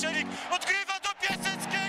Praszelik odgrywa do Piaseckiego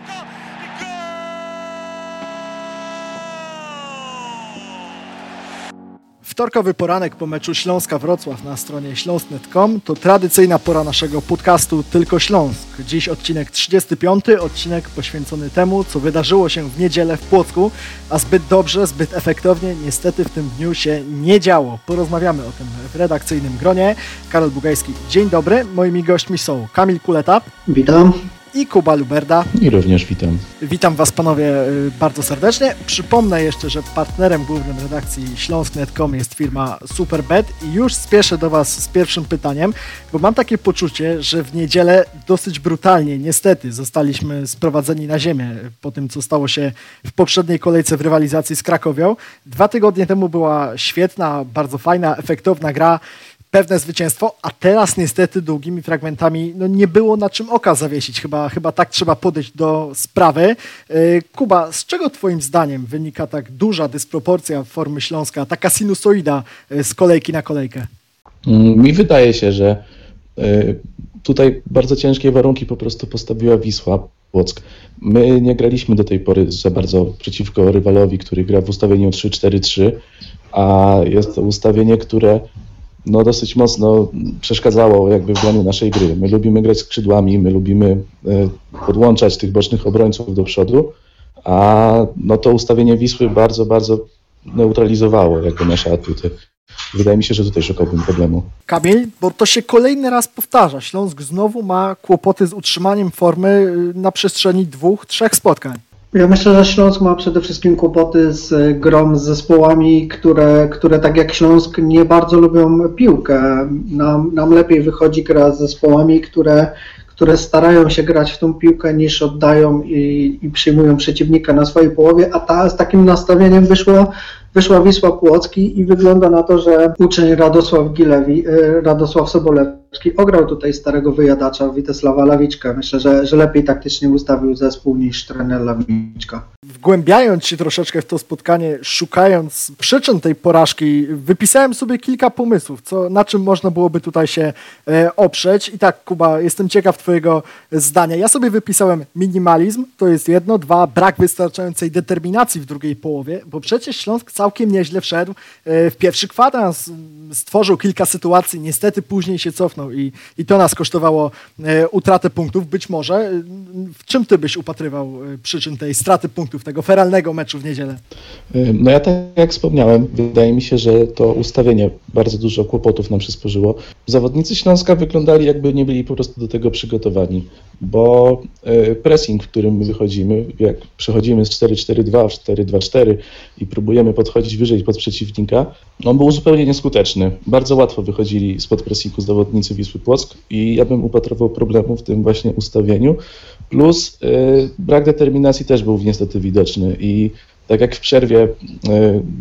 Wtorkowy poranek po meczu Śląska-Wrocław na stronie śląsk.net.com to tradycyjna pora naszego podcastu Tylko Śląsk. Dziś odcinek 35, odcinek poświęcony temu, co wydarzyło się w niedzielę w Płocku, a zbyt dobrze, zbyt efektownie niestety w tym dniu się nie działo. Porozmawiamy o tym w redakcyjnym gronie. Karol Bugajski, dzień dobry. Moimi gośćmi są Kamil Kuleta. Witam i Kuba Luberda. I również witam. Witam Was panowie y, bardzo serdecznie. Przypomnę jeszcze, że partnerem głównym redakcji śląsk.net.com jest firma Superbet i już spieszę do Was z pierwszym pytaniem, bo mam takie poczucie, że w niedzielę dosyć brutalnie, niestety, zostaliśmy sprowadzeni na ziemię po tym, co stało się w poprzedniej kolejce w rywalizacji z Krakowią. Dwa tygodnie temu była świetna, bardzo fajna, efektowna gra pewne zwycięstwo, a teraz niestety długimi fragmentami no, nie było na czym oka zawiesić. Chyba, chyba tak trzeba podejść do sprawy. E, Kuba, z czego Twoim zdaniem wynika tak duża dysproporcja formy Śląska, taka sinusoida e, z kolejki na kolejkę? Mi wydaje się, że e, tutaj bardzo ciężkie warunki po prostu postawiła Wisła Płock. My nie graliśmy do tej pory za bardzo przeciwko rywalowi, który gra w ustawieniu 3-4-3, a jest to ustawienie, które no, dosyć mocno przeszkadzało jakby w graniu naszej gry. My lubimy grać skrzydłami, my lubimy e, podłączać tych bocznych obrońców do przodu, a no to ustawienie Wisły bardzo, bardzo neutralizowało jakby nasze atuty. Wydaje mi się, że tutaj szukałbym problemu. Kamil, bo to się kolejny raz powtarza. Śląsk znowu ma kłopoty z utrzymaniem formy y, na przestrzeni dwóch, trzech spotkań. Ja myślę, że Śląsk ma przede wszystkim kłopoty z grą z zespołami, które, które tak jak Śląsk nie bardzo lubią piłkę. Nam, nam lepiej wychodzi gra z zespołami, które, które starają się grać w tą piłkę niż oddają i, i przyjmują przeciwnika na swojej połowie, a ta z takim nastawieniem wyszło wyszła Wisła Płocki i wygląda na to, że uczeń Radosław Gilewi, y, Radosław Sobolewski ograł tutaj starego wyjadacza Witesława Lawiczka. Myślę, że, że lepiej taktycznie ustawił zespół niż trener Lawiczka. Wgłębiając się troszeczkę w to spotkanie, szukając przyczyn tej porażki, wypisałem sobie kilka pomysłów, co, na czym można byłoby tutaj się e, oprzeć. I tak, Kuba, jestem ciekaw Twojego zdania. Ja sobie wypisałem minimalizm, to jest jedno, dwa, brak wystarczającej determinacji w drugiej połowie, bo przecież Śląsk całkiem nieźle wszedł e, w pierwszy kwadrans, stworzył kilka sytuacji, niestety później się cofnął i, i to nas kosztowało e, utratę punktów. Być może w czym ty byś upatrywał e, przyczyn tej straty punktów, tego feralnego meczu w niedzielę? No ja tak jak wspomniałem, wydaje mi się, że to ustawienie bardzo dużo kłopotów nam przysporzyło. Zawodnicy Śląska wyglądali jakby nie byli po prostu do tego przygotowani, bo pressing, w którym my wychodzimy, jak przechodzimy z 4-4-2 w 4-2-4 i próbujemy podchodzić podchodzić wyżej pod przeciwnika, on był zupełnie nieskuteczny. Bardzo łatwo wychodzili spod pressingu zawodnicy Wisły Płock i ja bym upatrował problemu w tym właśnie ustawieniu. Plus yy, brak determinacji też był niestety widoczny i tak jak w przerwie e,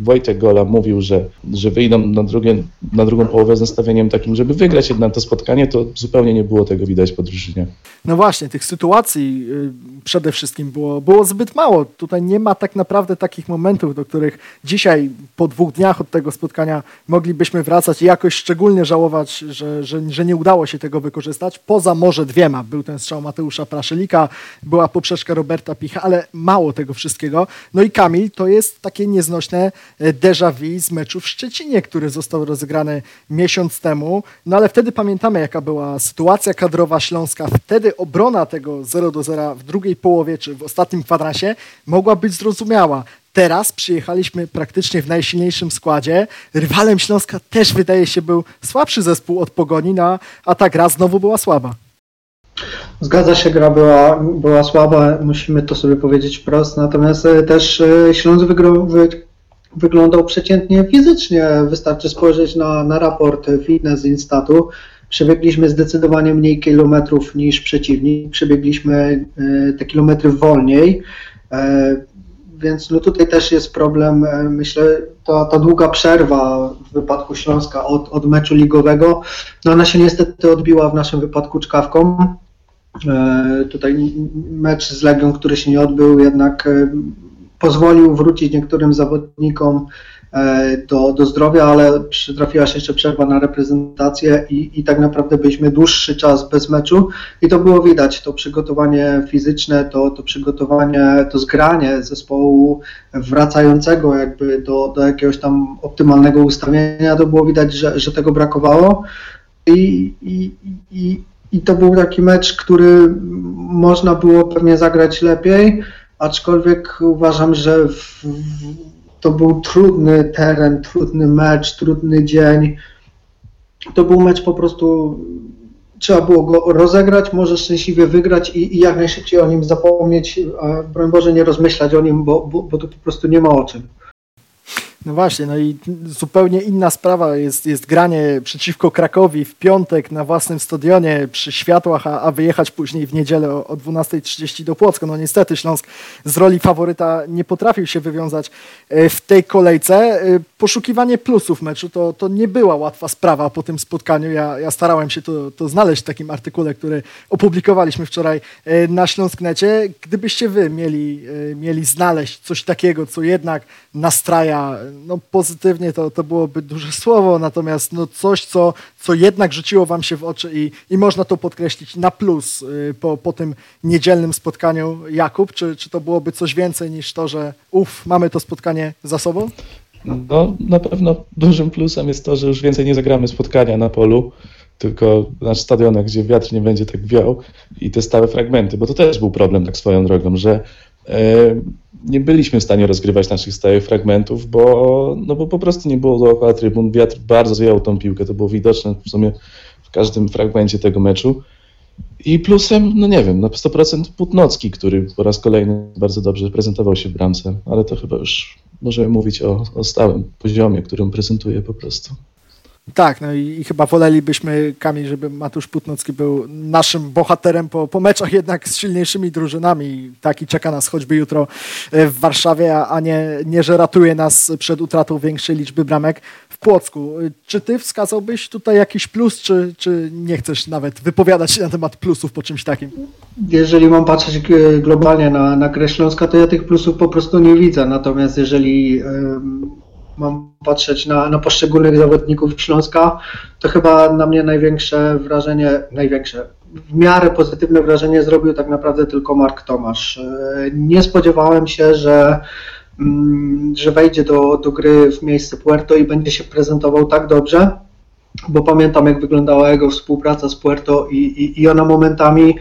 Wojtek Gola mówił, że, że wyjdą na, drugie, na drugą połowę z nastawieniem takim, żeby wygrać jednak to spotkanie, to zupełnie nie było tego widać po drużynie. No właśnie, tych sytuacji y, przede wszystkim było, było zbyt mało. Tutaj nie ma tak naprawdę takich momentów, do których dzisiaj po dwóch dniach od tego spotkania moglibyśmy wracać i jakoś szczególnie żałować, że, że, że nie udało się tego wykorzystać. Poza może dwiema. Był ten strzał Mateusza Praszelika, była poprzeczka Roberta Picha, ale mało tego wszystkiego. No i Kamil to jest takie nieznośne e, déjà vu z meczu w Szczecinie, który został rozegrany miesiąc temu. No ale wtedy pamiętamy, jaka była sytuacja kadrowa Śląska. Wtedy obrona tego 0 do 0 w drugiej połowie, czy w ostatnim kwadransie mogła być zrozumiała. Teraz przyjechaliśmy praktycznie w najsilniejszym składzie. Rywalem Śląska też wydaje się był słabszy zespół od Pogoni, no, a ta gra znowu była słaba. Zgadza się, gra była, była słaba, musimy to sobie powiedzieć wprost, natomiast e, też e, Śląsk wygrał, wy, wyglądał przeciętnie fizycznie. Wystarczy spojrzeć na, na raport fitness instatu. Przebiegliśmy zdecydowanie mniej kilometrów niż przeciwnik, przebiegliśmy e, te kilometry wolniej, więc no tutaj też jest problem, myślę, ta, ta długa przerwa w wypadku Śląska od, od meczu ligowego, no ona się niestety odbiła w naszym wypadku czkawką. E, tutaj mecz z Legią, który się nie odbył, jednak e, pozwolił wrócić niektórym zawodnikom e, do, do zdrowia, ale przytrafiła się jeszcze przerwa na reprezentację i, i tak naprawdę byliśmy dłuższy czas bez meczu. I to było widać, to przygotowanie fizyczne, to, to przygotowanie, to zgranie zespołu wracającego jakby do, do jakiegoś tam optymalnego ustawienia, to było widać, że, że tego brakowało. I, i, i, i to był taki mecz, który można było pewnie zagrać lepiej, aczkolwiek uważam, że w, w, to był trudny teren, trudny mecz, trudny dzień. To był mecz po prostu, trzeba było go rozegrać, może szczęśliwie wygrać i, i jak najszybciej o nim zapomnieć, a broń Boże nie rozmyślać o nim, bo, bo, bo to po prostu nie ma o czym. No właśnie, no i zupełnie inna sprawa jest, jest granie przeciwko Krakowi w piątek na własnym stadionie przy światłach, a, a wyjechać później w niedzielę o, o 12.30 do Płocka. No niestety Śląsk z roli faworyta nie potrafił się wywiązać e, w tej kolejce. E, poszukiwanie plusów meczu to, to nie była łatwa sprawa po tym spotkaniu. Ja, ja starałem się to, to znaleźć w takim artykule, który opublikowaliśmy wczoraj e, na Śląsknecie. Gdybyście wy mieli, mieli znaleźć coś takiego, co jednak nastraja no pozytywnie to, to byłoby duże słowo, natomiast no coś, co, co jednak rzuciło wam się w oczy i, i można to podkreślić na plus po, po tym niedzielnym spotkaniu Jakub, czy, czy to byłoby coś więcej niż to, że uff, mamy to spotkanie za sobą? No na pewno dużym plusem jest to, że już więcej nie zagramy spotkania na polu, tylko na stadionach, gdzie wiatr nie będzie tak wiał i te stałe fragmenty, bo to też był problem tak swoją drogą, że nie byliśmy w stanie rozgrywać naszych stałych fragmentów, bo, no bo po prostu nie było dookoła trybun. Wiatr bardzo zjął tą piłkę, to było widoczne w sumie w każdym fragmencie tego meczu. I plusem, no nie wiem, na 100% Putnocki, który po raz kolejny bardzo dobrze prezentował się w bramce, ale to chyba już możemy mówić o, o stałym poziomie, którym prezentuje po prostu. Tak, no i, i, chyba wolelibyśmy, Kamil, żeby Matusz Putnocki był naszym bohaterem po, po meczach jednak z silniejszymi drużynami. Taki czeka nas choćby jutro e, w Warszawie, a nie, nie że ratuje nas przed utratą większej liczby bramek Płocku. Czy ty wskazałbyś tutaj jakiś plus, czy, czy nie chcesz nawet wypowiadać się na temat plusów po czymś takim? Jeżeli mam patrzeć e, globalnie na, na grę Śląska, to ja tych plusów po prostu nie widzę. Natomiast jeżeli mam patrzeć na, na poszczególnych zawodników Śląska, to chyba na mnie największe wrażenie, największe, w miarę pozytywne wrażenie zrobił tak naprawdę tylko Mark Tomasz. E, nie spodziewałem się, że, że wejdzie do, do gry w miejsce Puerto i będzie się prezentował tak dobrze, bo pamiętam jak wyglądała jego współpraca z Puerto i, i, i ona momentami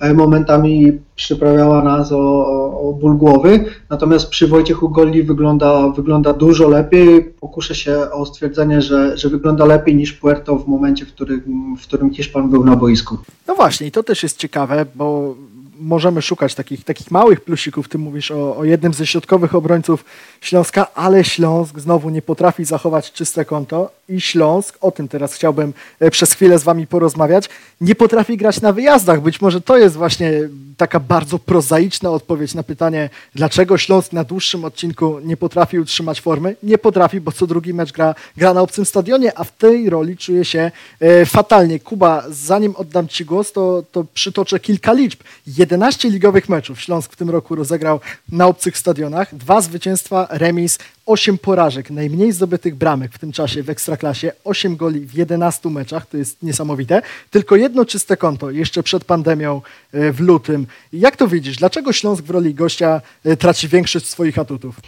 E, momentami przyprawiała nas o, o, ból głowy, natomiast przy Wojciechu Golli wygląda, wygląda dużo lepiej. Pokuszę się o stwierdzenie, że, że wygląda lepiej niż Puerto w momencie, w którym, w którym Hiszpan był na boisku. No właśnie, i to też jest ciekawe, bo możemy szukać takich, takich małych plusików. Ty mówisz o, o jednym ze środkowych obrońców Śląska, ale Śląsk znowu nie potrafi zachować czyste konto i Śląsk, o tym teraz chciałbym e, przez chwilę z wami porozmawiać, nie potrafi grać na wyjazdach. Być może to jest właśnie taka bardzo prozaiczna odpowiedź na pytanie, dlaczego Śląsk na dłuższym odcinku nie potrafi utrzymać formy. Nie potrafi, bo co drugi mecz gra, gra na obcym stadionie, a w tej roli czuje się e, fatalnie. Kuba, zanim oddam Ci głos, to, to przytoczę kilka liczb. 11 ligowych meczów Śląsk w tym roku rozegrał na obcych stadionach, dwa zwycięstwa, remis, 8 porażek, najmniej zdobytych bramek w tym czasie w Ekstraklasie, 8 goli w 11 meczach, to jest niesamowite. Tylko jedno czyste konto jeszcze przed pandemią e, w lutym. Jak to widzisz? Dlaczego Śląsk w roli gościa e, traci większość swoich atutów?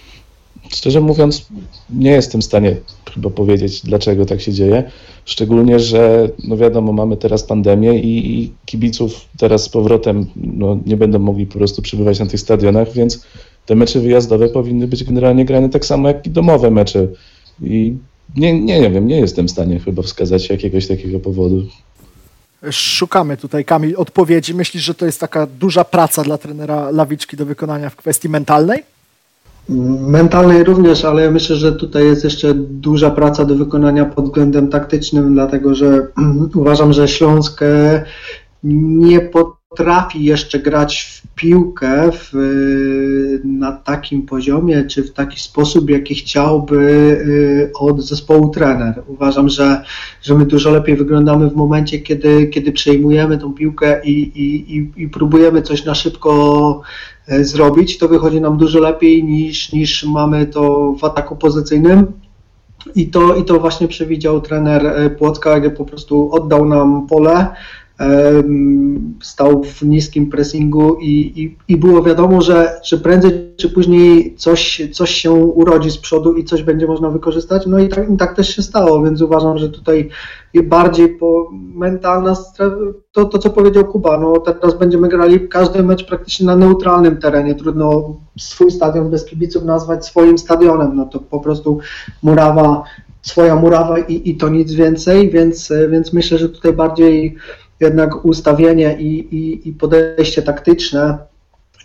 Szczerze mówiąc, nie jestem w stanie chyba powiedzieć, dlaczego tak się dzieje. Szczególnie, że no wiadomo, mamy teraz pandemię i, i kibiców teraz z powrotem no, nie będą mogli po prostu przebywać na tych stadionach, więc te mecze wyjazdowe powinny być generalnie grane tak samo jak i domowe mecze. I nie, nie, nie wiem, nie jestem w stanie chyba wskazać jakiegoś takiego powodu. Szukamy tutaj, Kamil, odpowiedzi. Myślisz, że to jest taka duża praca dla trenera Lawiczki do wykonania w kwestii mentalnej? Mentalnej również, ale ja myślę, że tutaj jest jeszcze duża praca do wykonania pod względem taktycznym, dlatego że uważam, że Śląsk nie potrafi jeszcze grać w piłkę w, na takim poziomie, czy w taki sposób, jaki chciałby y, od zespołu trener. Uważam, że, że my dużo lepiej wyglądamy w momencie, kiedy, kiedy przejmujemy tą piłkę i, i, i, i próbujemy coś na szybko e, zrobić. To wychodzi nam dużo lepiej niż, niż mamy to w ataku pozycyjnym I to, I to właśnie przewidział trener e, Płocka, gdzie po prostu oddał nam pole, stał w niskim pressingu i, i, i, było wiadomo, że, że prędzej czy później coś, coś się urodzi z przodu i coś będzie można wykorzystać. No i tak, i tak też się stało, więc uważam, że tutaj bardziej po mentalna to, to co powiedział Kuba, no teraz będziemy grali każdy mecz praktycznie na neutralnym terenie. Trudno swój stadion bez kibiców nazwać swoim stadionem. No to po prostu murawa, swoja murawa i, i to nic więcej, więc, więc myślę, że tutaj bardziej jednak ustawienie i, i, i podejście taktyczne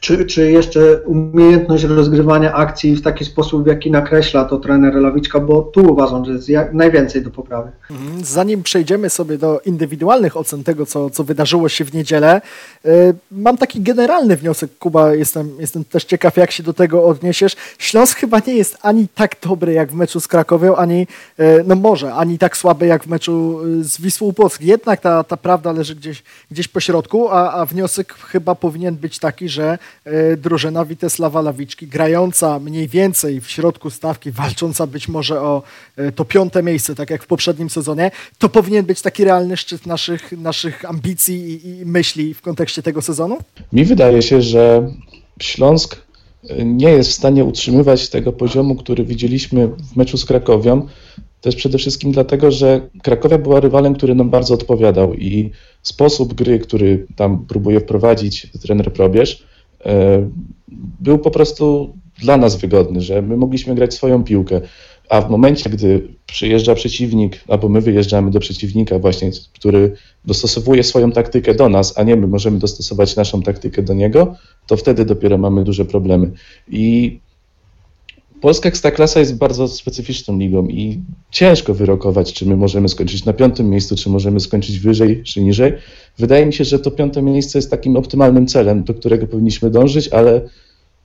czy, czy jeszcze umiejętność rozgrywania akcji w taki sposób, w jaki nakreśla to trener Lawiczka, bo tu uważam, że jest jak najwięcej do poprawy. Mhm. Zanim przejdziemy sobie do indywidualnych ocen tego, co, co wydarzyło się w niedzielę, yy, mam taki generalny wniosek, Kuba, jestem, jestem też ciekaw, jak się do tego odniesiesz. Śląsk chyba nie jest ani tak dobry jak w meczu z Krakowią, ani, yy, no może, ani tak słaby jak w meczu y, z Wisłą Płock. Jednak ta, ta prawda leży gdzieś, gdzieś po środku, a, a wniosek chyba powinien być taki, że drużyna Witesława Lawiczki, grająca mniej więcej w środku stawki, walcząca być może o e, to piąte miejsce, tak jak w poprzednim sezonie, to powinien być taki realny szczyt naszych, naszych ambicji i, i myśli w kontekście tego sezonu? Mi wydaje się, że Śląsk e, nie jest w stanie utrzymywać tego poziomu, który widzieliśmy w meczu z Krakowią. Też przede wszystkim dlatego, że Krakowia była rywalem, który nam bardzo odpowiadał i sposób gry, który tam próbuje wprowadzić trener Probierz, E, był po prostu dla nas wygodny, że my mogliśmy grać swoją piłkę. A w momencie, gdy przyjeżdża przeciwnik, albo my wyjeżdżamy do przeciwnika, właśnie, który dostosowuje swoją taktykę do nas, a nie my możemy dostosować naszą taktykę do niego, to wtedy dopiero mamy duże problemy. I Polska Ekstraklasa jest bardzo specyficzną ligą i ciężko wyrokować, czy my możemy skończyć na piątym miejscu, czy możemy skończyć wyżej, czy niżej. Wydaje mi się, że to piąte miejsce jest takim optymalnym celem, do którego powinniśmy dążyć, ale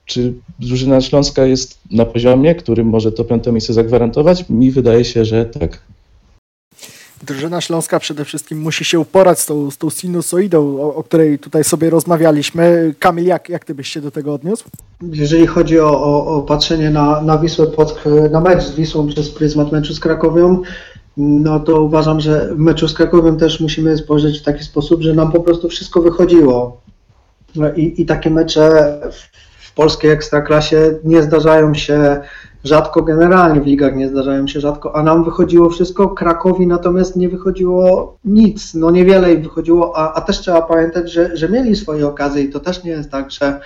czy drużyna śląska jest na poziomie, którym może to piąte miejsce zagwarantować? Mi wydaje się, że tak. Drużyna Śląska przede wszystkim musi się uporać z tą, z tą sinusoidą, o, o, której tutaj sobie rozmawialiśmy. Kamil, jak, jak ty byś się do tego odniósł? Jeżeli chodzi o, o, o patrzenie na, na Wisłę pod, na mecz z Wisłą przez pryzmat meczu z Krakowią, no to uważam, że w meczu z Krakowią też musimy spojrzeć w taki sposób, że nam po prostu wszystko wychodziło. No I, i takie mecze w polskiej ekstraklasie nie zdarzają się rzadko generalnie w ligach nie zdarzają się rzadko, a nam wychodziło wszystko, Krakowi natomiast nie wychodziło nic, no niewiele im wychodziło, a, a też trzeba pamiętać, że, że mieli swoje okazje i to też nie jest tak, że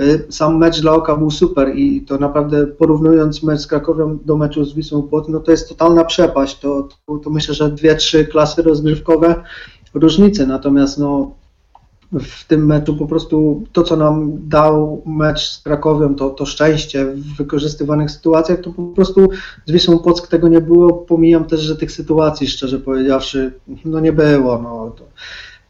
y, sam mecz dla Oka był super i to naprawdę porównując mecz z Krakowią do meczu z Wisłą Płot, no to jest totalna przepaść, to, to, to myślę, że dwie, trzy klasy rozgrywkowe różnice, natomiast no w tym meczu po prostu to, co nam dał mecz z Krakowią, to, to szczęście w wykorzystywanych sytuacjach, to po prostu z Wisłą Płock tego nie było. Pomijam też, że tych sytuacji, szczerze powiedziawszy, no nie było. No,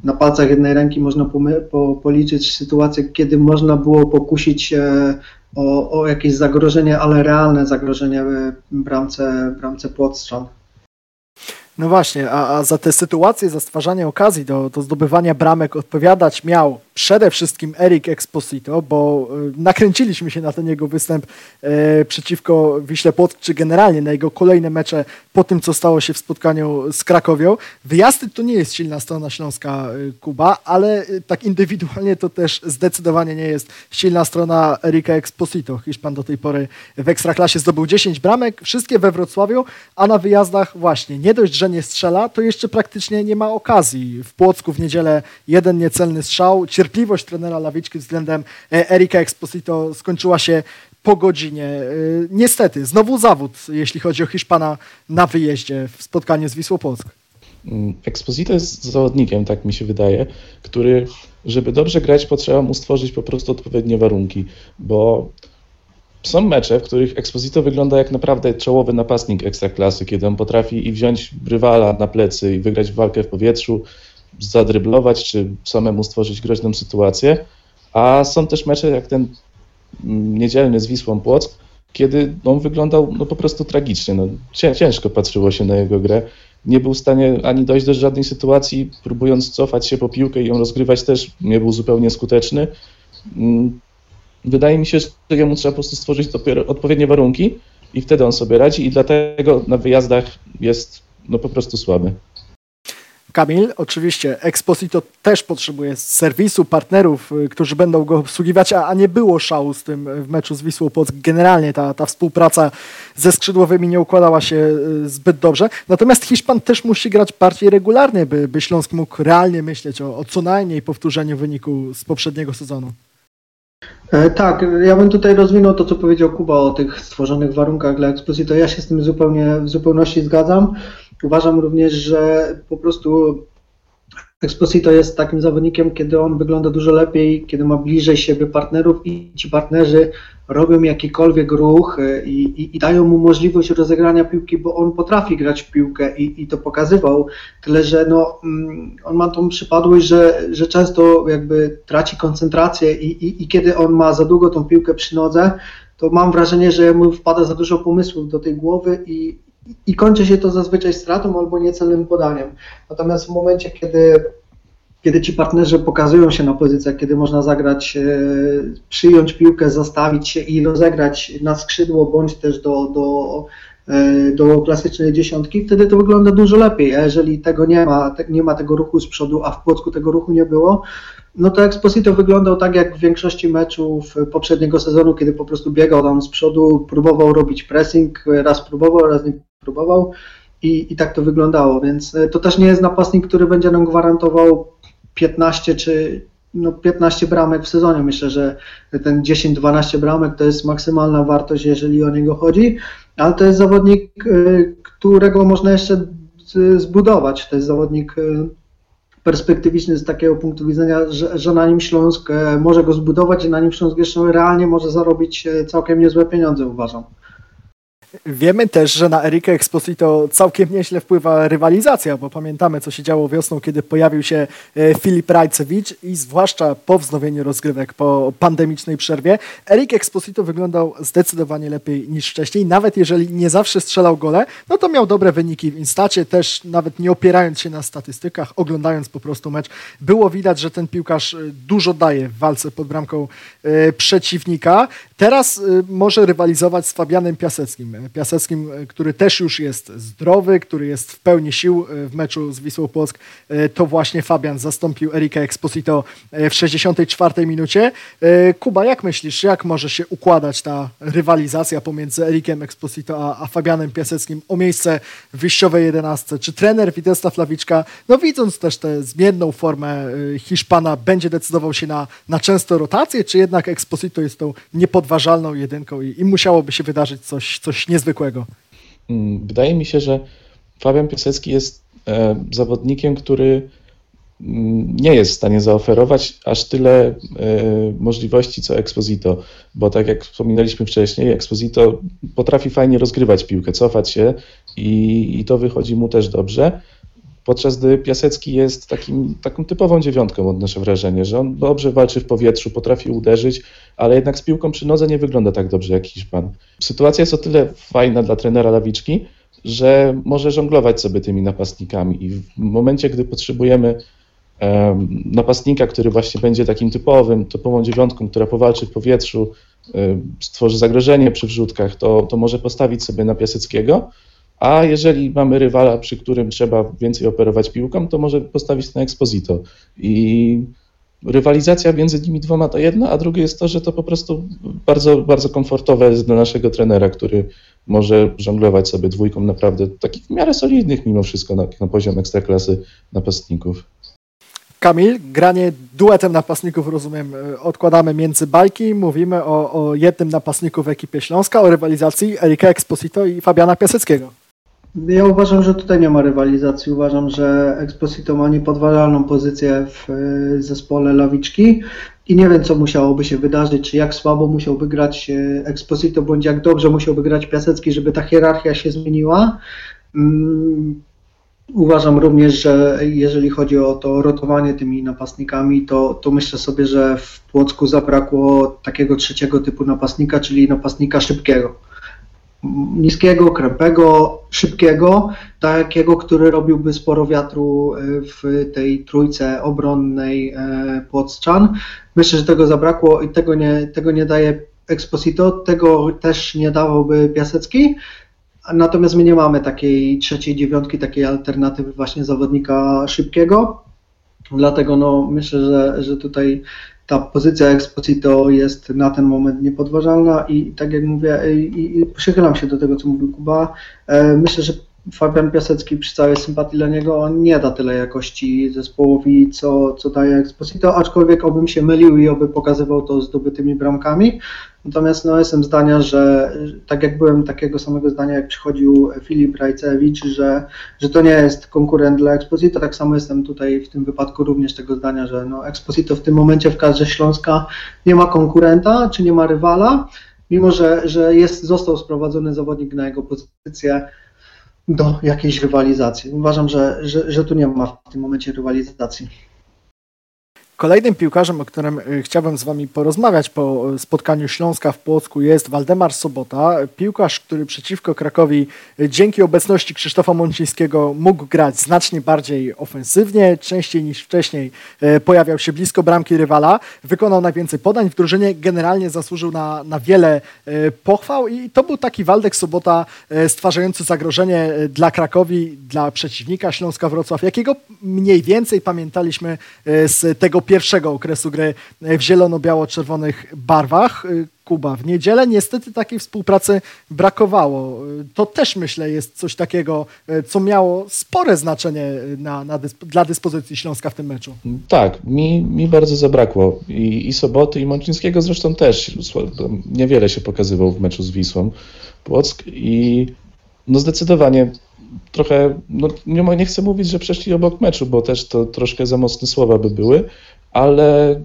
na palcach jednej ręki można po, policzyć sytuacje, kiedy można było pokusić się o, o jakieś zagrożenie, ale realne zagrożenie bramce, bramce Płotrzan. No właśnie, a, a, za te sytuacje, za stwarzanie okazji do, do zdobywania bramek odpowiadać miał przede wszystkim Eric Exposito, bo y, nakręciliśmy się na ten jego występ e, przeciwko Wiśle Płock, czy generalnie na jego kolejne mecze po tym, co stało się w spotkaniu z Krakowią. Wyjazdy to nie jest silna strona Śląska y, Kuba, ale tak indywidualnie to też zdecydowanie nie jest silna strona Erika Exposito. Hiszpan do tej pory w Ekstraklasie zdobył 10 bramek, wszystkie we Wrocławiu, a na wyjazdach właśnie nie dość, że nie strzela, to jeszcze praktycznie nie ma okazji. W Płocku w niedzielę jeden niecelny strzał, cierpliwość trenera Lawiczki względem e, Erika Exposito skończyła się po godzinie. E, niestety, znowu zawód, jeśli chodzi o Hiszpana na wyjeździe w spotkaniu z Wisłą Płock. Mm, Exposito jest zawodnikiem, tak mi się wydaje, który, żeby dobrze grać, potrzeba mu stworzyć po prostu odpowiednie warunki, bo są mecze, w których Exposito wygląda jak naprawdę czołowy napastnik ekstraklasy, kiedy on potrafi i wziąć rywala na plecy i wygrać walkę w powietrzu, zadryblować, czy samemu stworzyć groźną sytuację. A są też mecze jak ten mm, niedzielny z Wisłą Płock, kiedy on wyglądał no, po prostu tragicznie. No, ciężko patrzyło się na jego grę. Nie był w stanie ani dojść do żadnej sytuacji, próbując cofać się po piłkę i ją rozgrywać też nie był zupełnie skuteczny. Mm, wydaje mi się, że jemu trzeba po prostu stworzyć odpowiednie warunki i wtedy on sobie radzi i dlatego na wyjazdach jest no po prostu słaby. Kamil, oczywiście Exposito też potrzebuje serwisu, partnerów, y, którzy będą go obsługiwać, a, a nie było szału z tym w meczu z Wisłą Płock. Generalnie ta, ta współpraca ze skrzydłowymi nie układała się y, zbyt dobrze. Natomiast Hiszpan też musi grać bardziej regularnie, by, by Śląsk mógł realnie myśleć o, o co najmniej powtórzeniu wyniku z poprzedniego sezonu. E, tak, ja bym tutaj rozwinął to, co powiedział Kuba o tych stworzonych warunkach dla Exposito. Ja się z tym zupełnie w zupełności zgadzam. Uważam również, że po prostu Exposito jest takim zawodnikiem, kiedy on wygląda dużo lepiej, kiedy ma bliżej siebie partnerów i ci partnerzy robią jakikolwiek ruch e, i, i, i dają mu możliwość rozegrania piłki, bo on potrafi grać w piłkę i, i to pokazywał. Tyle, że no, mm, on ma tą przypadłość, że, że często jakby traci koncentrację i, i, i kiedy on ma za długo tą piłkę przy nodze, to mam wrażenie, że mu wpada za dużo pomysłów do tej głowy i, i kończy się to zazwyczaj stratą albo niecelnym podaniem. Natomiast w momencie, kiedy, kiedy ci partnerzy pokazują się na pozycjach, kiedy można zagrać, e, przyjąć piłkę, zastawić się i rozegrać na skrzydło bądź też do, do, do klasycznej dziesiątki, wtedy to wygląda dużo lepiej. A jeżeli tego nie ma, nie ma tego ruchu z przodu, a w Płocku tego ruchu nie było, no to Exposito wyglądał tak jak w większości meczów poprzedniego sezonu, kiedy po prostu biegał tam z przodu, próbował robić pressing, raz próbował, raz nie próbował i, i tak to wyglądało, więc e, to też nie jest napastnik, który będzie nam gwarantował 15 czy no 15 bramek w sezonie. Myślę, że ten 10-12 bramek to jest maksymalna wartość, jeżeli o niego chodzi, ale to jest zawodnik, e, którego można jeszcze zbudować. To jest zawodnik e, perspektywiczny z takiego punktu widzenia, że, że na nim Śląsk może go zbudować i na nim Śląsk jeszcze realnie może zarobić całkiem niezłe pieniądze, uważam. Wiemy też, że na Erika Exposito całkiem nieźle wpływa rywalizacja, bo pamiętamy, co się działo wiosną, kiedy pojawił się e, Filip Rajcewicz i zwłaszcza po wznowieniu rozgrywek, po pandemicznej przerwie, Erik Exposito wyglądał zdecydowanie lepiej niż wcześniej. Nawet jeżeli nie zawsze strzelał gole, no to miał dobre wyniki w Instacie, też nawet nie opierając się na statystykach, oglądając po prostu mecz, było widać, że ten piłkarz e, dużo daje w walce pod bramką e, przeciwnika. Teraz może rywalizować z Fabianem Piaseckim. Piaseckim, e, który też już jest zdrowy, który jest w pełni sił e, w meczu z Wisłą Płock, to właśnie Fabian zastąpił Erika Exposito w 64 minucie. Kuba, jak myślisz, jak może się układać ta rywalizacja pomiędzy Erikiem Exposito a, Fabianem Piaseckim o miejsce w wyjściowej 11? Czy trener Witesta Flawiczka, no widząc też tę zmienną formę Hiszpana, będzie decydował się na, na często rotację, czy jednak Exposito jest tą niepodważalną jedynką i, i musiałoby się wydarzyć coś, coś niezwykłego. Mm, wydaje mi się, że Fabian Piasecki jest e, zawodnikiem, który mm, nie jest w stanie zaoferować aż tyle e, możliwości co Exposito, bo tak jak wspominaliśmy wcześniej, Exposito potrafi fajnie rozgrywać piłkę, cofać się i, i to wychodzi mu też dobrze. Podczas gdy Piasecki jest takim, taką typową dziewiątką, odnoszę wrażenie, że on dobrze walczy w powietrzu, potrafi uderzyć, ale jednak z piłką przy nodze nie wygląda tak dobrze jak Hiszpan. Sytuacja jest o tyle fajna dla trenera Lawiczki, że może żonglować sobie tymi napastnikami i w momencie, gdy potrzebujemy napastnika, który właśnie będzie takim typowym, typową dziewiątką, która powalczy w powietrzu, stworzy zagrożenie przy wrzutkach, to, to może postawić sobie na Piaseckiego, a jeżeli mamy rywala, przy którym trzeba więcej operować piłką, to może postawić na Exposito. I rywalizacja między nimi dwoma to jedno, a drugie jest to, że to po prostu bardzo, bardzo komfortowe jest dla naszego trenera, który może żonglować sobie dwójką naprawdę takich w miarę solidnych mimo wszystko na, na poziom ekstraklasy napastników. Kamil, granie duetem napastników, rozumiem, odkładamy między bajki. Mówimy o, o jednym napastniku w ekipie Śląska, o rywalizacji Erika Exposito i Fabiana Piaseckiego. Ja uważam, że tutaj nie ma rywalizacji. Uważam, że Exposito ma niepodważalną pozycję w e, zespole Lawiczki i nie wiem, co musiałoby się wydarzyć, czy jak słabo musiałby grać e, Exposito, bądź jak dobrze musiałby grać Piasecki, żeby ta hierarchia się zmieniła. Mm, uważam również, że jeżeli chodzi o to rotowanie tymi napastnikami, to, to myślę sobie, że w Płocku zabrakło takiego trzeciego typu napastnika, czyli napastnika szybkiego niskiego, krępego, szybkiego, takiego, który robiłby sporo wiatru e, w tej trójce obronnej e, Płockczan. Myślę, że tego zabrakło i tego nie, tego nie daje Exposito, tego też nie dawałby Piasecki. Natomiast my nie mamy takiej trzeciej dziewiątki, takiej alternatywy właśnie zawodnika szybkiego. Dlatego no, myślę, że, że tutaj ta pozycja Exposito jest na ten moment niepodważalna i tak jak mówię, i, i się do tego, co mówił Kuba. E, myślę, że Fabian Piasecki przy całej sympatii dla niego, on nie da tyle jakości zespołowi, co, co daje Exposito, aczkolwiek obym się mylił i oby pokazywał to zdobytymi bramkami. Natomiast no, jestem zdania, że tak jak byłem takiego samego zdania, jak przychodził Filip Rajcewicz, że, że to nie jest konkurent dla Exposito, tak samo jestem tutaj w tym wypadku również tego zdania, że no, Exposito w tym momencie w kadrze Śląska nie ma konkurenta, czy nie ma rywala, mimo że, że jest, został sprowadzony zawodnik na jego pozycję, do jakiejś rywalizacji. Uważam, że, że, że tu nie ma w tym momencie rywalizacji. Kolejnym piłkarzem, o którym y, chciałbym z Wami porozmawiać po spotkaniu Śląska w Płocku jest Waldemar Sobota. Piłkarz, który przeciwko Krakowi y, dzięki obecności Krzysztofa Mącińskiego mógł grać znacznie bardziej ofensywnie, częściej niż wcześniej y, pojawiał się blisko bramki rywala, wykonał najwięcej podań w drużynie, generalnie zasłużył na, na wiele pochwał i to był taki Waldek Sobota stwarzający zagrożenie dla Krakowi, dla przeciwnika Śląska Wrocław, jakiego mniej więcej pamiętaliśmy z tego pierwszego okresu gry w zielono-biało-czerwonych barwach. Y, Kuba, w niedzielę niestety takiej współpracy brakowało. Y, to też myślę jest coś takiego, y, co miało spore znaczenie na, na dla dyspozycji Śląska w tym meczu. Tak, mi, mi bardzo zabrakło. I, I Soboty, i Mączyńskiego zresztą też. Niewiele się pokazywał w meczu z Wisłą Płock i no zdecydowanie trochę, no nie, nie chcę mówić, że przeszli obok meczu, bo też to troszkę za mocne słowa by były, ale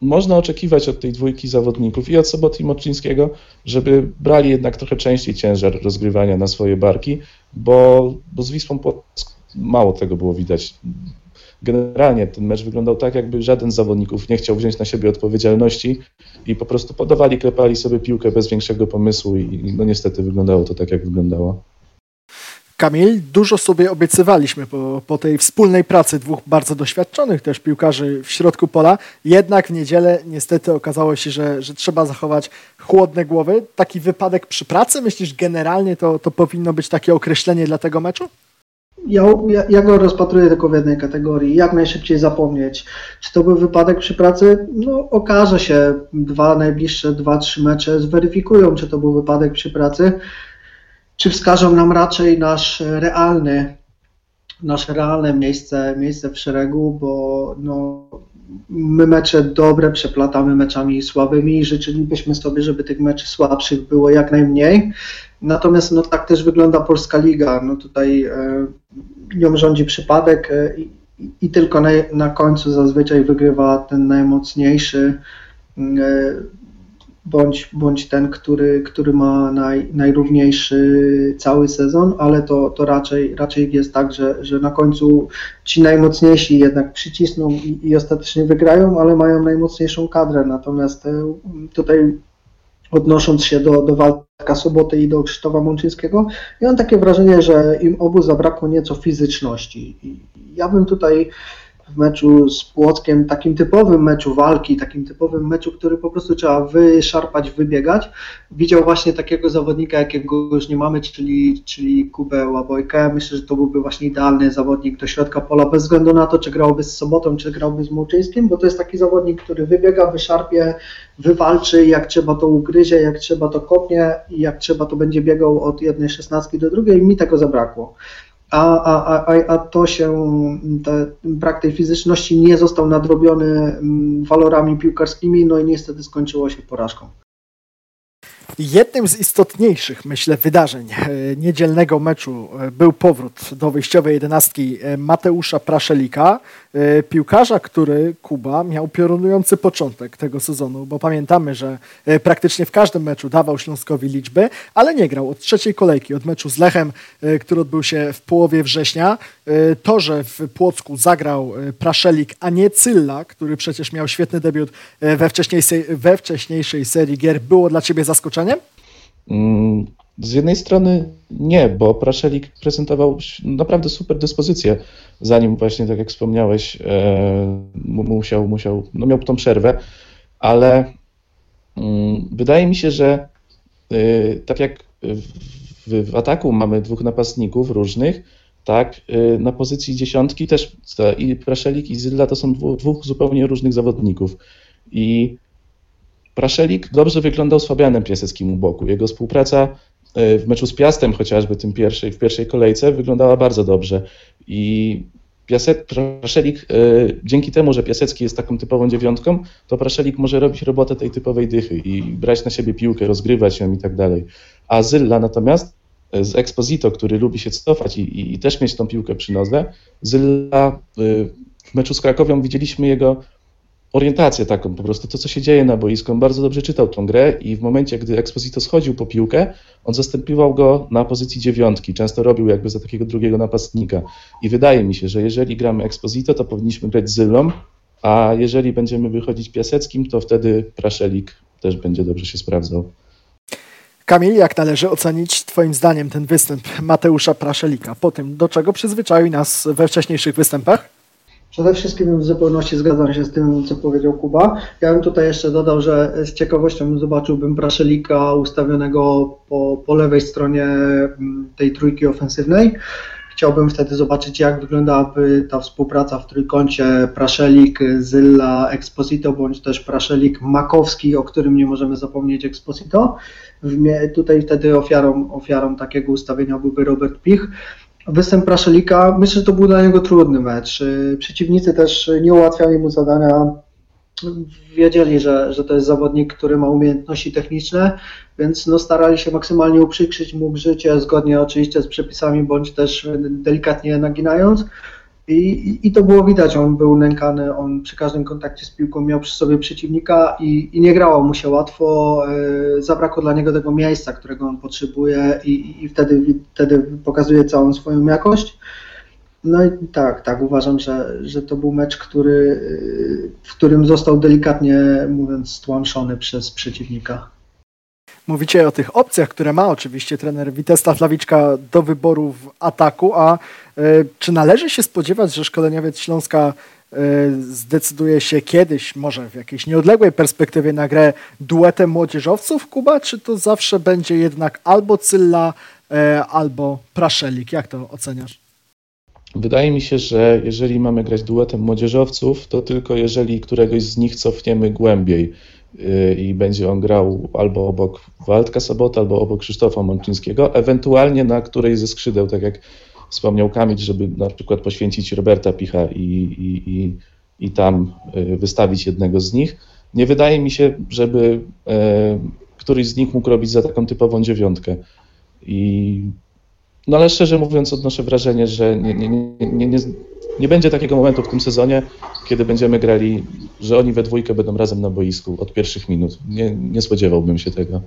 można oczekiwać od tej dwójki zawodników i od Soboty i Moczyńskiego, żeby brali jednak trochę częściej ciężar rozgrywania na swoje barki, bo, bo z Wisłą mało tego było widać. Generalnie ten mecz wyglądał tak, jakby żaden z zawodników nie chciał wziąć na siebie odpowiedzialności i po prostu podawali, klepali sobie piłkę bez większego pomysłu i no niestety wyglądało to tak, jak wyglądało. Kamil, dużo sobie obiecywaliśmy po, po tej wspólnej pracy dwóch bardzo doświadczonych też piłkarzy w środku pola. Jednak w niedzielę niestety okazało się, że, że trzeba zachować chłodne głowy. Taki wypadek przy pracy, myślisz generalnie to, to powinno być takie określenie dla tego meczu? Ja, ja, ja, go rozpatruję tylko w jednej kategorii. Jak najszybciej zapomnieć. Czy to był wypadek przy pracy? No, okaże się. Dwa najbliższe, dwa, trzy mecze zweryfikują, czy to był wypadek przy pracy czy wskażą nam raczej nasz realny, nasze realne miejsce, miejsce w szeregu, bo no, my mecze dobre przeplatamy meczami słabymi i życzylibyśmy sobie, żeby tych meczy słabszych było jak najmniej. Natomiast no, tak też wygląda Polska Liga. No, tutaj e, nią rządzi przypadek e, i, i, tylko na, na końcu zazwyczaj wygrywa ten najmocniejszy. E, bądź, bądź ten, który, który ma naj, najrówniejszy cały sezon, ale to, to raczej, raczej jest tak, że, że na końcu ci najmocniejsi jednak przycisną i, i ostatecznie wygrają, ale mają najmocniejszą kadrę. Natomiast e, tutaj odnosząc się do, do Walka Soboty i do Krzysztofa Mączyńskiego, ja mam takie wrażenie, że im obu zabrakło nieco fizyczności. I ja bym tutaj w meczu z Płockiem, takim typowym meczu walki, takim typowym meczu, który po prostu trzeba wyszarpać, wybiegać. Widział właśnie takiego zawodnika, jakiego już nie mamy, czyli, czyli Kubę Łabojkę. Myślę, że to byłby właśnie idealny zawodnik do środka pola, bez względu na to, czy grałby z Sobotą, czy grałby z Mołczyńskim, bo to jest taki zawodnik, który wybiega, wyszarpie, wywalczy, jak trzeba to ugryzie, jak trzeba to kopnie i jak trzeba to będzie biegał od jednej szesnastki do drugiej. Mi tego zabrakło a, a, a, a to się, te, brak tej fizyczności nie został nadrobiony mm, walorami piłkarskimi, no i niestety skończyło się porażką. Jednym z istotniejszych, myślę, wydarzeń e, niedzielnego meczu e, był powrót do wyjściowej jedenastki e, Mateusza Praszelika, piłkarza, który Kuba miał piorunujący początek tego sezonu, bo pamiętamy, że praktycznie w każdym meczu dawał Śląskowi liczby, ale nie grał od trzeciej kolejki, od meczu z Lechem, który odbył się w połowie września. To, że w Płocku zagrał Praszelik, a nie Cylla, który przecież miał świetny debiut we wcześniejszej, we wcześniejszej serii gier, było dla Ciebie zaskoczeniem? Mm, z jednej strony nie, bo Praszelik prezentował naprawdę super dyspozycję, zanim właśnie, tak jak wspomniałeś, e, musiał, musiał, no miał tą przerwę, ale Mm, wydaje mi się, że y, tak jak w, w ataku mamy dwóch napastników różnych, tak, y, na pozycji dziesiątki też i Praszelik i Zylla to są dwóch, dwóch zupełnie różnych zawodników. I Praszelik dobrze wyglądał z Fabianem Piaseckim u boku. Jego współpraca y, w meczu z Piastem chociażby tym pierwszej, w pierwszej kolejce wyglądała bardzo dobrze. I Piasek, Praszelik, y, dzięki temu, że Piasecki jest taką typową dziewiątką, to Praszelik może robić robotę tej typowej dychy i brać na siebie piłkę, rozgrywać ją i tak dalej. A Zylla natomiast y, z Exposito, który lubi się cofać i, i, i też mieć tą piłkę przy nodze, Zylla w meczu z Krakowią widzieliśmy jego orientację taką, po prostu to, co się dzieje na boisku. On bardzo dobrze czytał tą grę i w momencie, gdy Exposito schodził po piłkę, on zastępował go na pozycji dziewiątki. Często robił jakby za takiego drugiego napastnika. I wydaje mi się, że jeżeli gramy Exposito, to powinniśmy grać Zylą, a jeżeli będziemy wychodzić Piaseckim, to wtedy Praszelik też będzie dobrze się sprawdzał. Kamil, jak należy ocenić Twoim zdaniem ten występ Mateusza Praszelika po tym, do czego przyzwyczaił nas we wcześniejszych występach? Przede wszystkim w zupełności zgadzam się z tym, co powiedział Kuba. Ja bym tutaj jeszcze dodał, że z ciekawością zobaczyłbym Praszelika ustawionego po, po lewej stronie mm, tej trójki ofensywnej. Chciałbym wtedy zobaczyć, jak wyglądałaby ta współpraca w trójkącie Praszelik, Zylla, Exposito, bądź też Praszelik, Makowski, o którym nie możemy zapomnieć, Exposito. Tutaj wtedy ofiarą, ofiarą takiego ustawienia byłby Robert Pich. Występ Praszelika, myślę, że to był dla niego trudny mecz. Y, przeciwnicy też nie ułatwiali mu zadania. Wiedzieli, że, że to jest zawodnik, który ma umiejętności techniczne, więc no starali się maksymalnie uprzykrzyć mu życie, zgodnie oczywiście z przepisami, bądź też delikatnie naginając. I, I, to było widać, on był nękany, on przy każdym kontakcie z piłką miał przy sobie przeciwnika i, i nie grało mu się łatwo. Yy, zabrakło dla niego tego miejsca, którego on potrzebuje i, i wtedy, wtedy pokazuje całą swoją jakość. No i tak, tak, uważam, że, że to był mecz, który, w którym został delikatnie mówiąc stłamszony przez przeciwnika. Mówicie o tych opcjach, które ma oczywiście trener Witesta Flawiczka do wyboru w ataku, a y, czy należy się spodziewać, że szkoleniowiec Śląska y, zdecyduje się kiedyś, może w jakiejś nieodległej perspektywie na grę duetem młodzieżowców Kuba, czy to zawsze będzie jednak albo Cylla, y, albo Praszelik? Jak to oceniasz? Wydaje mi się, że jeżeli mamy grać duetem młodzieżowców, to tylko jeżeli któregoś z nich cofniemy głębiej i będzie on grał albo obok Waldka Sabota, albo obok Krzysztofa Mączyńskiego, ewentualnie na której ze skrzydeł, tak jak wspomniał Kamil, żeby na przykład poświęcić Roberta Picha i, i, i, i tam y, wystawić jednego z nich. Nie wydaje mi się, żeby e, któryś z nich mógł robić za taką typową dziewiątkę. I, no ale szczerze mówiąc, odnoszę wrażenie, że nie, nie, nie, nie, nie będzie takiego momentu w tym sezonie, kiedy będziemy grali, że oni we dwójkę będą razem na boisku od pierwszych minut. Nie, nie spodziewałbym się tego.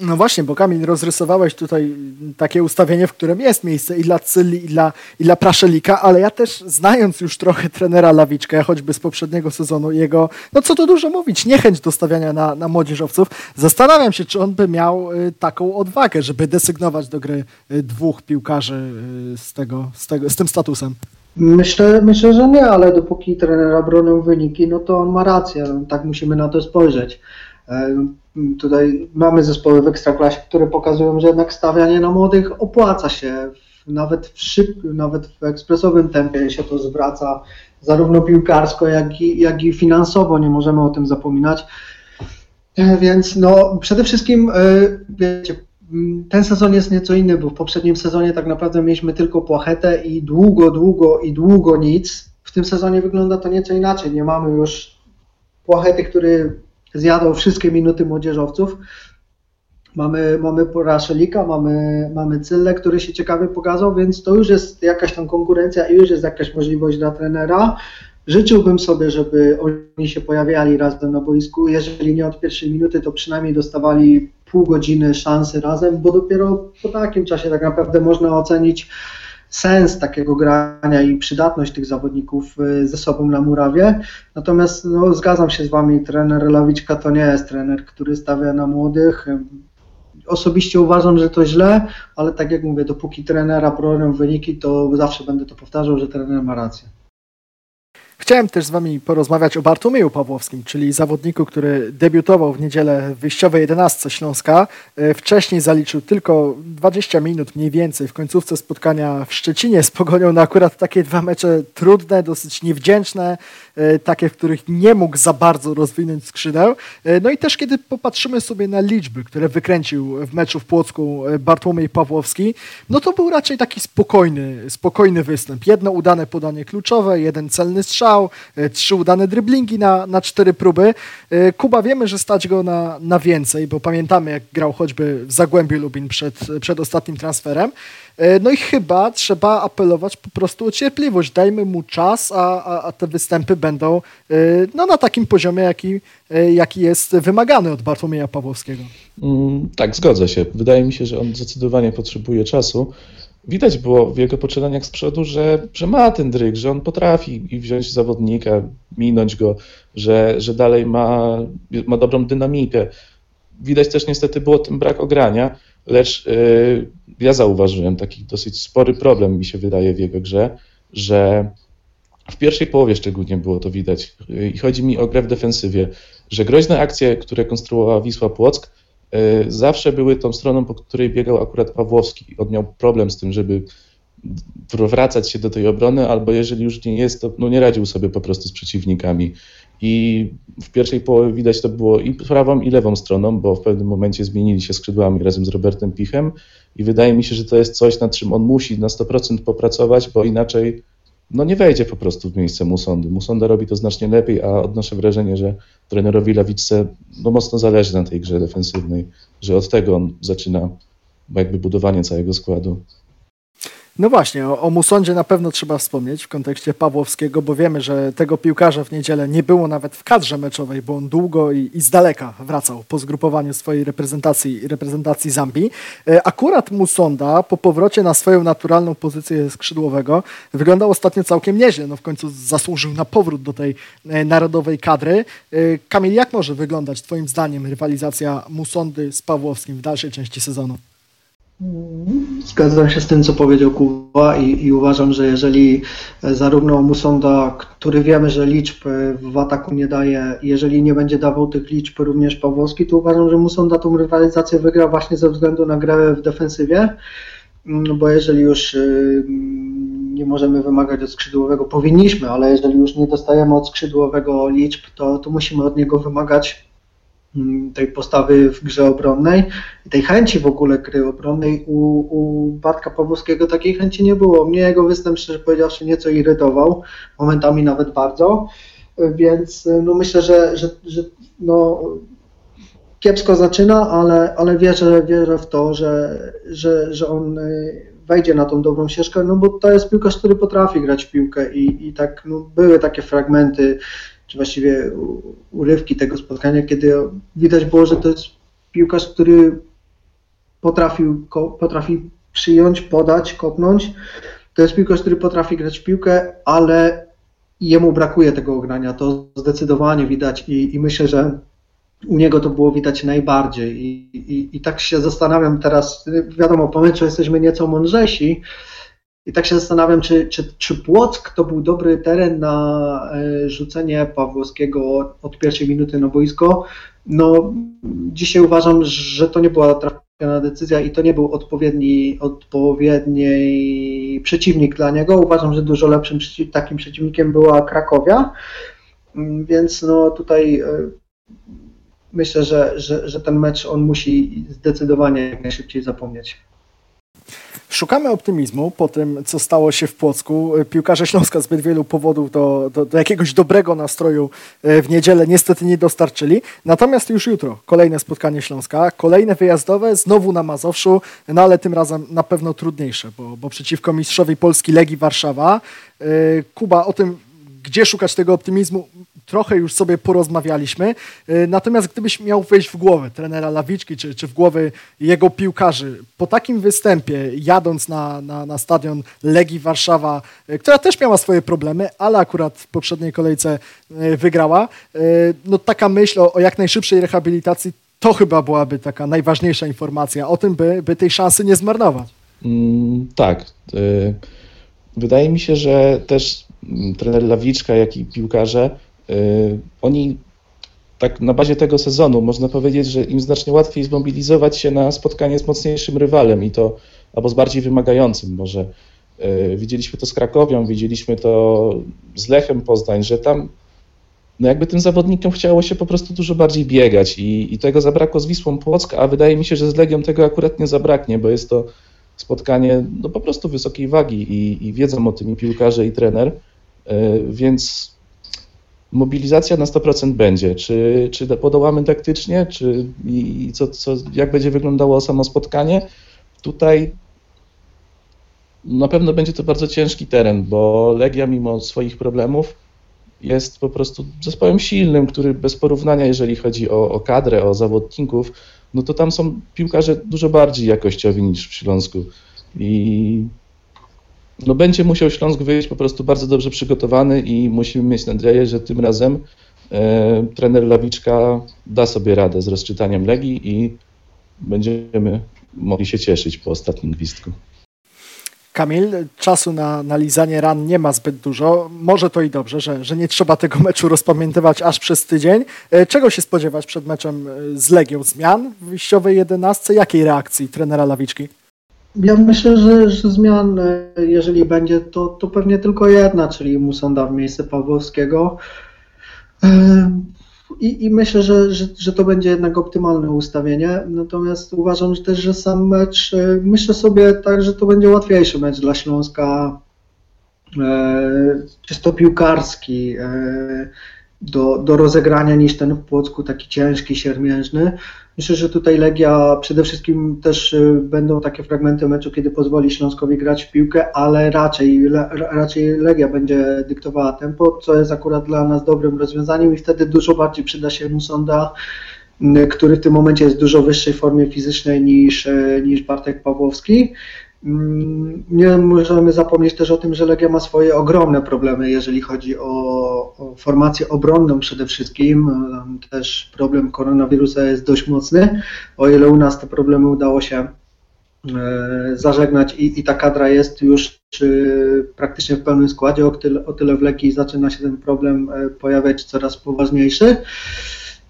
No właśnie, bo Kamil, rozrysowałeś tutaj takie ustawienie, w którym jest miejsce i dla Cylli, i dla, i dla Praszelika, ale ja też, znając już trochę trenera Lawiczkę, choćby z poprzedniego sezonu, jego, no co tu dużo mówić, niechęć do stawiania na, na młodzieżowców, zastanawiam się, czy on by miał y, taką odwagę, żeby desygnować do gry y, dwóch piłkarzy y, z, tego, z, tego, z tym statusem. Myślę, myślę, że nie, ale dopóki trenera bronią wyniki, no to on ma rację, tak musimy na to spojrzeć. Tutaj mamy zespoły w Ekstraklasie, które pokazują, że jednak stawianie na młodych opłaca się. Nawet w szybkim, nawet w ekspresowym tempie się to zwraca, zarówno piłkarsko, jak i, jak i finansowo, nie możemy o tym zapominać. E, więc no, przede wszystkim, e, wiecie, ten sezon jest nieco inny, bo w poprzednim sezonie tak naprawdę mieliśmy tylko płachetę i długo, długo i długo nic. W tym sezonie wygląda to nieco inaczej. Nie mamy już płachety, który zjadał wszystkie minuty młodzieżowców. Mamy, mamy Raszelika, mamy, mamy Cylle, który się ciekawie pokazał, więc to już jest jakaś tam konkurencja i już jest jakaś możliwość dla trenera. Życzyłbym sobie, żeby oni się pojawiali razem na boisku. Jeżeli nie od pierwszej minuty, to przynajmniej dostawali pół godziny szansy razem, bo dopiero po takim czasie tak naprawdę można ocenić sens takiego grania i przydatność tych zawodników y, ze sobą na murawie. Natomiast no, zgadzam się z Wami, trener Lawiczka to nie jest trener, który stawia na młodych. Osobiście uważam, że to źle, ale tak jak mówię, dopóki trenera bronią wyniki, to zawsze będę to powtarzał, że trener ma rację. Chciałem też z wami porozmawiać o Bartłomieju Pawłowskim, czyli zawodniku, który debiutował w niedzielę w wyjściowej 11 Śląska. E, wcześniej zaliczył tylko 20 minut mniej więcej w końcówce spotkania w Szczecinie z Pogonią. No akurat takie dwa mecze trudne, dosyć niewdzięczne, e, takie, w których nie mógł za bardzo rozwinąć skrzydeł. E, no i też kiedy popatrzymy sobie na liczby, które wykręcił w meczu w Płocku Bartłomiej Pawłowski, no to był raczej taki spokojny, spokojny występ. Jedno udane podanie kluczowe, jeden celny strzał, e, trzy udane driblingi na, na cztery próby. E, Kuba wiemy, że stać go na, na więcej, bo pamiętamy jak grał choćby w Zagłębiu Lubin przed, przed ostatnim transferem. E, no i chyba trzeba apelować po prostu o cierpliwość. Dajmy mu czas, a, a, a te występy będą no, na takim poziomie, jaki, jaki jest wymagany od Bartłomieja Pawłowskiego. Mm, tak, zgodzę się. Wydaje mi się, że on zdecydowanie potrzebuje czasu widać było w jego poczynaniach z przodu, że, że ma ten dryg, że on potrafi i wziąć zawodnika, minąć go, że, że dalej ma, ma dobrą dynamikę. Widać też niestety było ten brak ogrania, lecz yy, ja zauważyłem taki dosyć spory problem, mi się wydaje, w jego grze, że w pierwszej połowie szczególnie było to widać. I chodzi mi o grę w defensywie, że groźne akcje, które konstruowała Wisła Płock, zawsze były tą stroną, po której biegał akurat Pawłowski. On miał problem z tym, żeby wracać się do tej obrony, albo jeżeli już nie jest, to no nie radził sobie po prostu z przeciwnikami. I w pierwszej połowie widać to było i prawą, i lewą stroną, bo w pewnym momencie zmienili się skrzydłami razem z Robertem Pichem i wydaje mi się, że to jest coś, nad czym on musi na 100% popracować, bo inaczej no nie wejdzie po prostu w miejsce Musondy. Musonda robi to znacznie lepiej, a odnoszę wrażenie, że trenerowi Lawicce no mocno zależy na tej grze defensywnej, że od tego on zaczyna jakby budowanie całego składu. No właśnie, o, o Musondzie na pewno trzeba wspomnieć w kontekście Pawłowskiego, bo wiemy, że tego piłkarza w niedzielę nie było nawet w kadrze meczowej, bo on długo i, i z daleka wracał po zgrupowaniu swojej reprezentacji, reprezentacji Zambii. E, akurat Musonda po powrocie na swoją naturalną pozycję skrzydłowego wyglądał ostatnio całkiem nieźle. No w końcu zasłużył na powrót do tej e, narodowej kadry. E, Kamil, jak może wyglądać Twoim zdaniem rywalizacja Musondy z Pawłowskim w dalszej części sezonu? Zgadzam się z tym, co powiedział Kuba i, i, uważam, że jeżeli zarówno Musonda, który wiemy, że liczb w ataku nie daje, jeżeli nie będzie dawał tych liczb również Pawłowski, to uważam, że Musonda tą rywalizację wygra właśnie ze względu na grę w defensywie, mm, bo jeżeli już y, nie możemy wymagać od skrzydłowego, powinniśmy, ale jeżeli już nie dostajemy od skrzydłowego liczb, to, to musimy od niego wymagać Mm, tej postawy w grze obronnej i tej chęci w ogóle gry obronnej u, u Bartka Pawłowskiego takiej chęci nie było. Mnie jego występ, szczerze powiedziawszy, nieco irytował, momentami nawet bardzo, więc no myślę, że, że, że no, kiepsko zaczyna, ale, ale wierzę, wierzę w to, że, że, że on y, wejdzie na tą dobrą ścieżkę, no bo to jest piłkarz, który potrafi grać w piłkę i, i tak no, były takie fragmenty czy właściwie urywki tego spotkania, kiedy widać było, że to jest piłkarz, który potrafił, potrafi przyjąć, podać, kopnąć. To jest piłkarz, który potrafi grać w piłkę, ale jemu brakuje tego ogrania. To zdecydowanie widać i, i myślę, że u niego to było widać najbardziej. I, i, I tak się zastanawiam teraz, wiadomo, po meczu jesteśmy nieco mądrzejsi, i tak się zastanawiam, czy, czy, czy Płock to był dobry teren na e, rzucenie Pawłowskiego od pierwszej minuty na boisko. No, dzisiaj uważam, że to nie była trafiona decyzja i to nie był odpowiedni, odpowiedni przeciwnik dla niego. Uważam, że dużo lepszym takim przeciwnikiem była Krakowia, mm, więc no tutaj e, myślę, że, że, że ten mecz on musi zdecydowanie jak najszybciej zapomnieć. Szukamy optymizmu po tym, co stało się w Płocku. Piłkarze Śląska zbyt wielu powodów do, do, do, jakiegoś dobrego nastroju e, w niedzielę niestety nie dostarczyli. Natomiast już jutro kolejne spotkanie Śląska, kolejne wyjazdowe, znowu na Mazowszu, no ale tym razem na pewno trudniejsze, bo, bo przeciwko mistrzowi Polski Legii Warszawa. E, Kuba, o tym gdzie szukać tego optymizmu, trochę już sobie porozmawialiśmy. E, natomiast gdybyś miał wejść w głowę trenera Lawiczki, czy, czy w głowy jego piłkarzy, po takim występie, jadąc na, na, na stadion Legii Warszawa, e, która też miała swoje problemy, ale akurat w poprzedniej kolejce e, wygrała, no taka myśl o, o jak najszybszej rehabilitacji to chyba byłaby taka najważniejsza informacja o tym, by, by tej szansy nie zmarnować. Mm, tak. Wydaje mi się, że też trener Lawiczka, jak i piłkarze, oni tak na bazie tego sezonu można powiedzieć, że im znacznie łatwiej zmobilizować się na spotkanie z mocniejszym rywalem i to albo z bardziej wymagającym może. Widzieliśmy to z Krakowią, widzieliśmy to z Lechem Poznań, że tam no jakby tym zawodnikom chciało się po prostu dużo bardziej biegać i, i tego zabrakło z Wisłą Płock, a wydaje mi się, że z Legią tego akurat nie zabraknie, bo jest to spotkanie no po prostu wysokiej wagi i, i wiedzą o tym i piłkarze i trener, więc mobilizacja na 100% będzie. Czy, czy podołamy taktycznie, czy i, i co, co, jak będzie wyglądało samo spotkanie? Tutaj na pewno będzie to bardzo ciężki teren, bo Legia mimo swoich problemów jest po prostu zespołem silnym, który bez porównania, jeżeli chodzi o, o kadrę, o zawodników, no to tam są piłkarze dużo bardziej jakościowi niż w Śląsku. I no będzie musiał Śląsk wyjść po prostu bardzo dobrze przygotowany i musimy mieć nadzieję, że tym razem e, trener Lawiczka da sobie radę z rozczytaniem Legii i będziemy mogli się cieszyć po ostatnim gwizdku. Kamil, czasu na, na lizanie ran nie ma zbyt dużo. Może to i dobrze, że, że nie trzeba tego meczu rozpamiętywać aż przez tydzień. E, czego się spodziewać przed meczem e, z Legią? Zmian w wyjściowej jedenastce? Jakiej reakcji trenera Lawiczki? Ja myślę, że, że zmian, e, jeżeli będzie, to, to pewnie tylko jedna, czyli Musonda w miejsce Pawłowskiego. I, I, myślę, że, że, że, to będzie jednak optymalne ustawienie. Natomiast uważam że też, że sam mecz, e, myślę sobie tak, że to będzie łatwiejszy mecz dla Śląska, e, czysto piłkarski. E, do, do rozegrania niż ten w Płocku, taki ciężki, siermiężny. Myślę, że tutaj Legia przede wszystkim też y, będą takie fragmenty meczu, kiedy pozwoli Śląskowi grać w piłkę, ale raczej, raczej Legia będzie dyktowała tempo, co jest akurat dla nas dobrym rozwiązaniem i wtedy dużo bardziej przyda się Musonda, który w tym momencie jest w dużo wyższej formie fizycznej niż, y, niż Bartek Pawłowski. Nie możemy zapomnieć też o tym, że Legia ma swoje ogromne problemy, jeżeli chodzi o, formację obronną przede wszystkim. Też problem koronawirusa jest dość mocny. O ile u nas te problemy udało się e, zażegnać i, i ta kadra jest już praktycznie w pełnym składzie, o tyle, o tyle w Legii zaczyna się ten problem e, pojawiać coraz poważniejszy.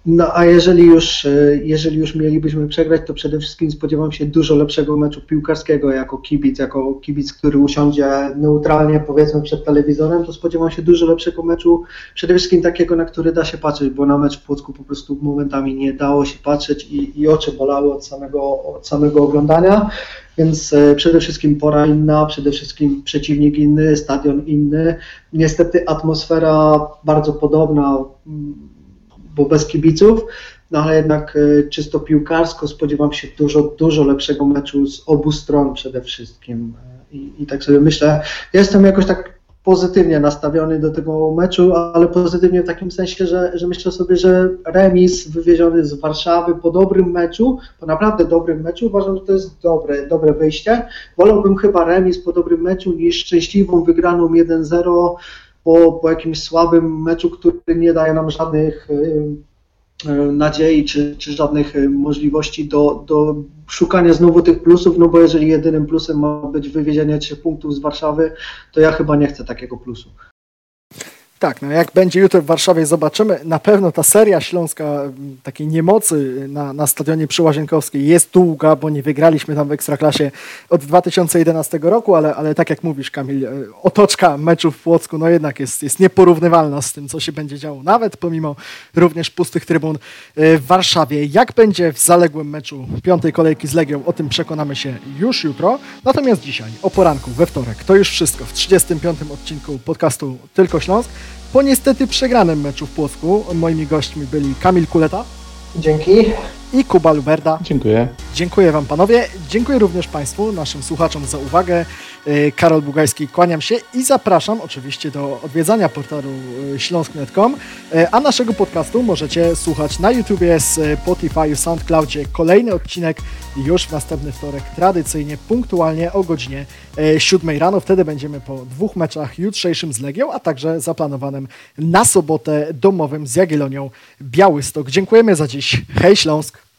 No a jeżeli już, e, jeżeli już mielibyśmy przegrać, to przede wszystkim spodziewam się dużo lepszego meczu piłkarskiego jako kibic, jako kibic, który usiądzie neutralnie powiedzmy przed telewizorem, to spodziewam się dużo lepszego meczu, przede wszystkim takiego, na który da się patrzeć, bo na mecz w Płocku po prostu momentami nie dało się patrzeć i, i oczy bolały od samego, od samego oglądania, więc e, przede wszystkim pora inna, przede wszystkim przeciwnik inny, stadion inny, niestety atmosfera bardzo podobna bo bez kibiców, no ale jednak e, czysto piłkarsko spodziewam się dużo, dużo lepszego meczu z obu stron przede wszystkim. E, I, i tak sobie myślę, jestem jakoś tak pozytywnie nastawiony do tego meczu, ale pozytywnie w takim sensie, że, że myślę sobie, że remis wywieziony z Warszawy po dobrym meczu, po naprawdę dobrym meczu, uważam, że to jest dobre, dobre wyjście. Wolałbym chyba remis po dobrym meczu niż szczęśliwą wygraną 1-0 po, po jakimś słabym meczu, który nie daje nam żadnych y, y, nadziei czy, czy żadnych y, możliwości do, do szukania znowu tych plusów, no bo jeżeli jedynym plusem ma być wywiezienie trzech punktów z Warszawy, to ja chyba nie chcę takiego plusu. Tak, no jak będzie jutro w Warszawie, zobaczymy. Na pewno ta seria śląska takiej niemocy na, na stadionie przy Łazienkowskiej jest długa, bo nie wygraliśmy tam w Ekstraklasie od 2011 roku, ale, ale tak jak mówisz, Kamil, e, otoczka meczu w Płocku no jednak jest, jest nieporównywalna z tym, co się będzie działo, nawet pomimo również pustych trybun e, w Warszawie. Jak będzie w zaległym meczu piątej kolejki z Legią, o tym przekonamy się już jutro. Natomiast dzisiaj, o poranku, we wtorek, to już wszystko w 35. odcinku podcastu Tylko Śląsk. Po niestety przegranym meczu w Płocku moimi gośćmi byli Kamil Kuleta. Dzięki. I Kuba Luberda. Dziękuję. Dziękuję Wam panowie. Dziękuję również Państwu, naszym słuchaczom za uwagę. E, Karol Bugajski, kłaniam się i zapraszam oczywiście do odwiedzania portalu e, śląsk.com, e, a naszego podcastu możecie słuchać na YouTubie, Spotify, SoundCloudzie. Kolejny odcinek już w następny wtorek, tradycyjnie, punktualnie o godzinie 7 rano. Wtedy będziemy po dwóch meczach jutrzejszym z Legią, a także zaplanowanym na sobotę domowym z Jagiellonią Białystok. Dziękujemy za dziś. Hej Śląsk!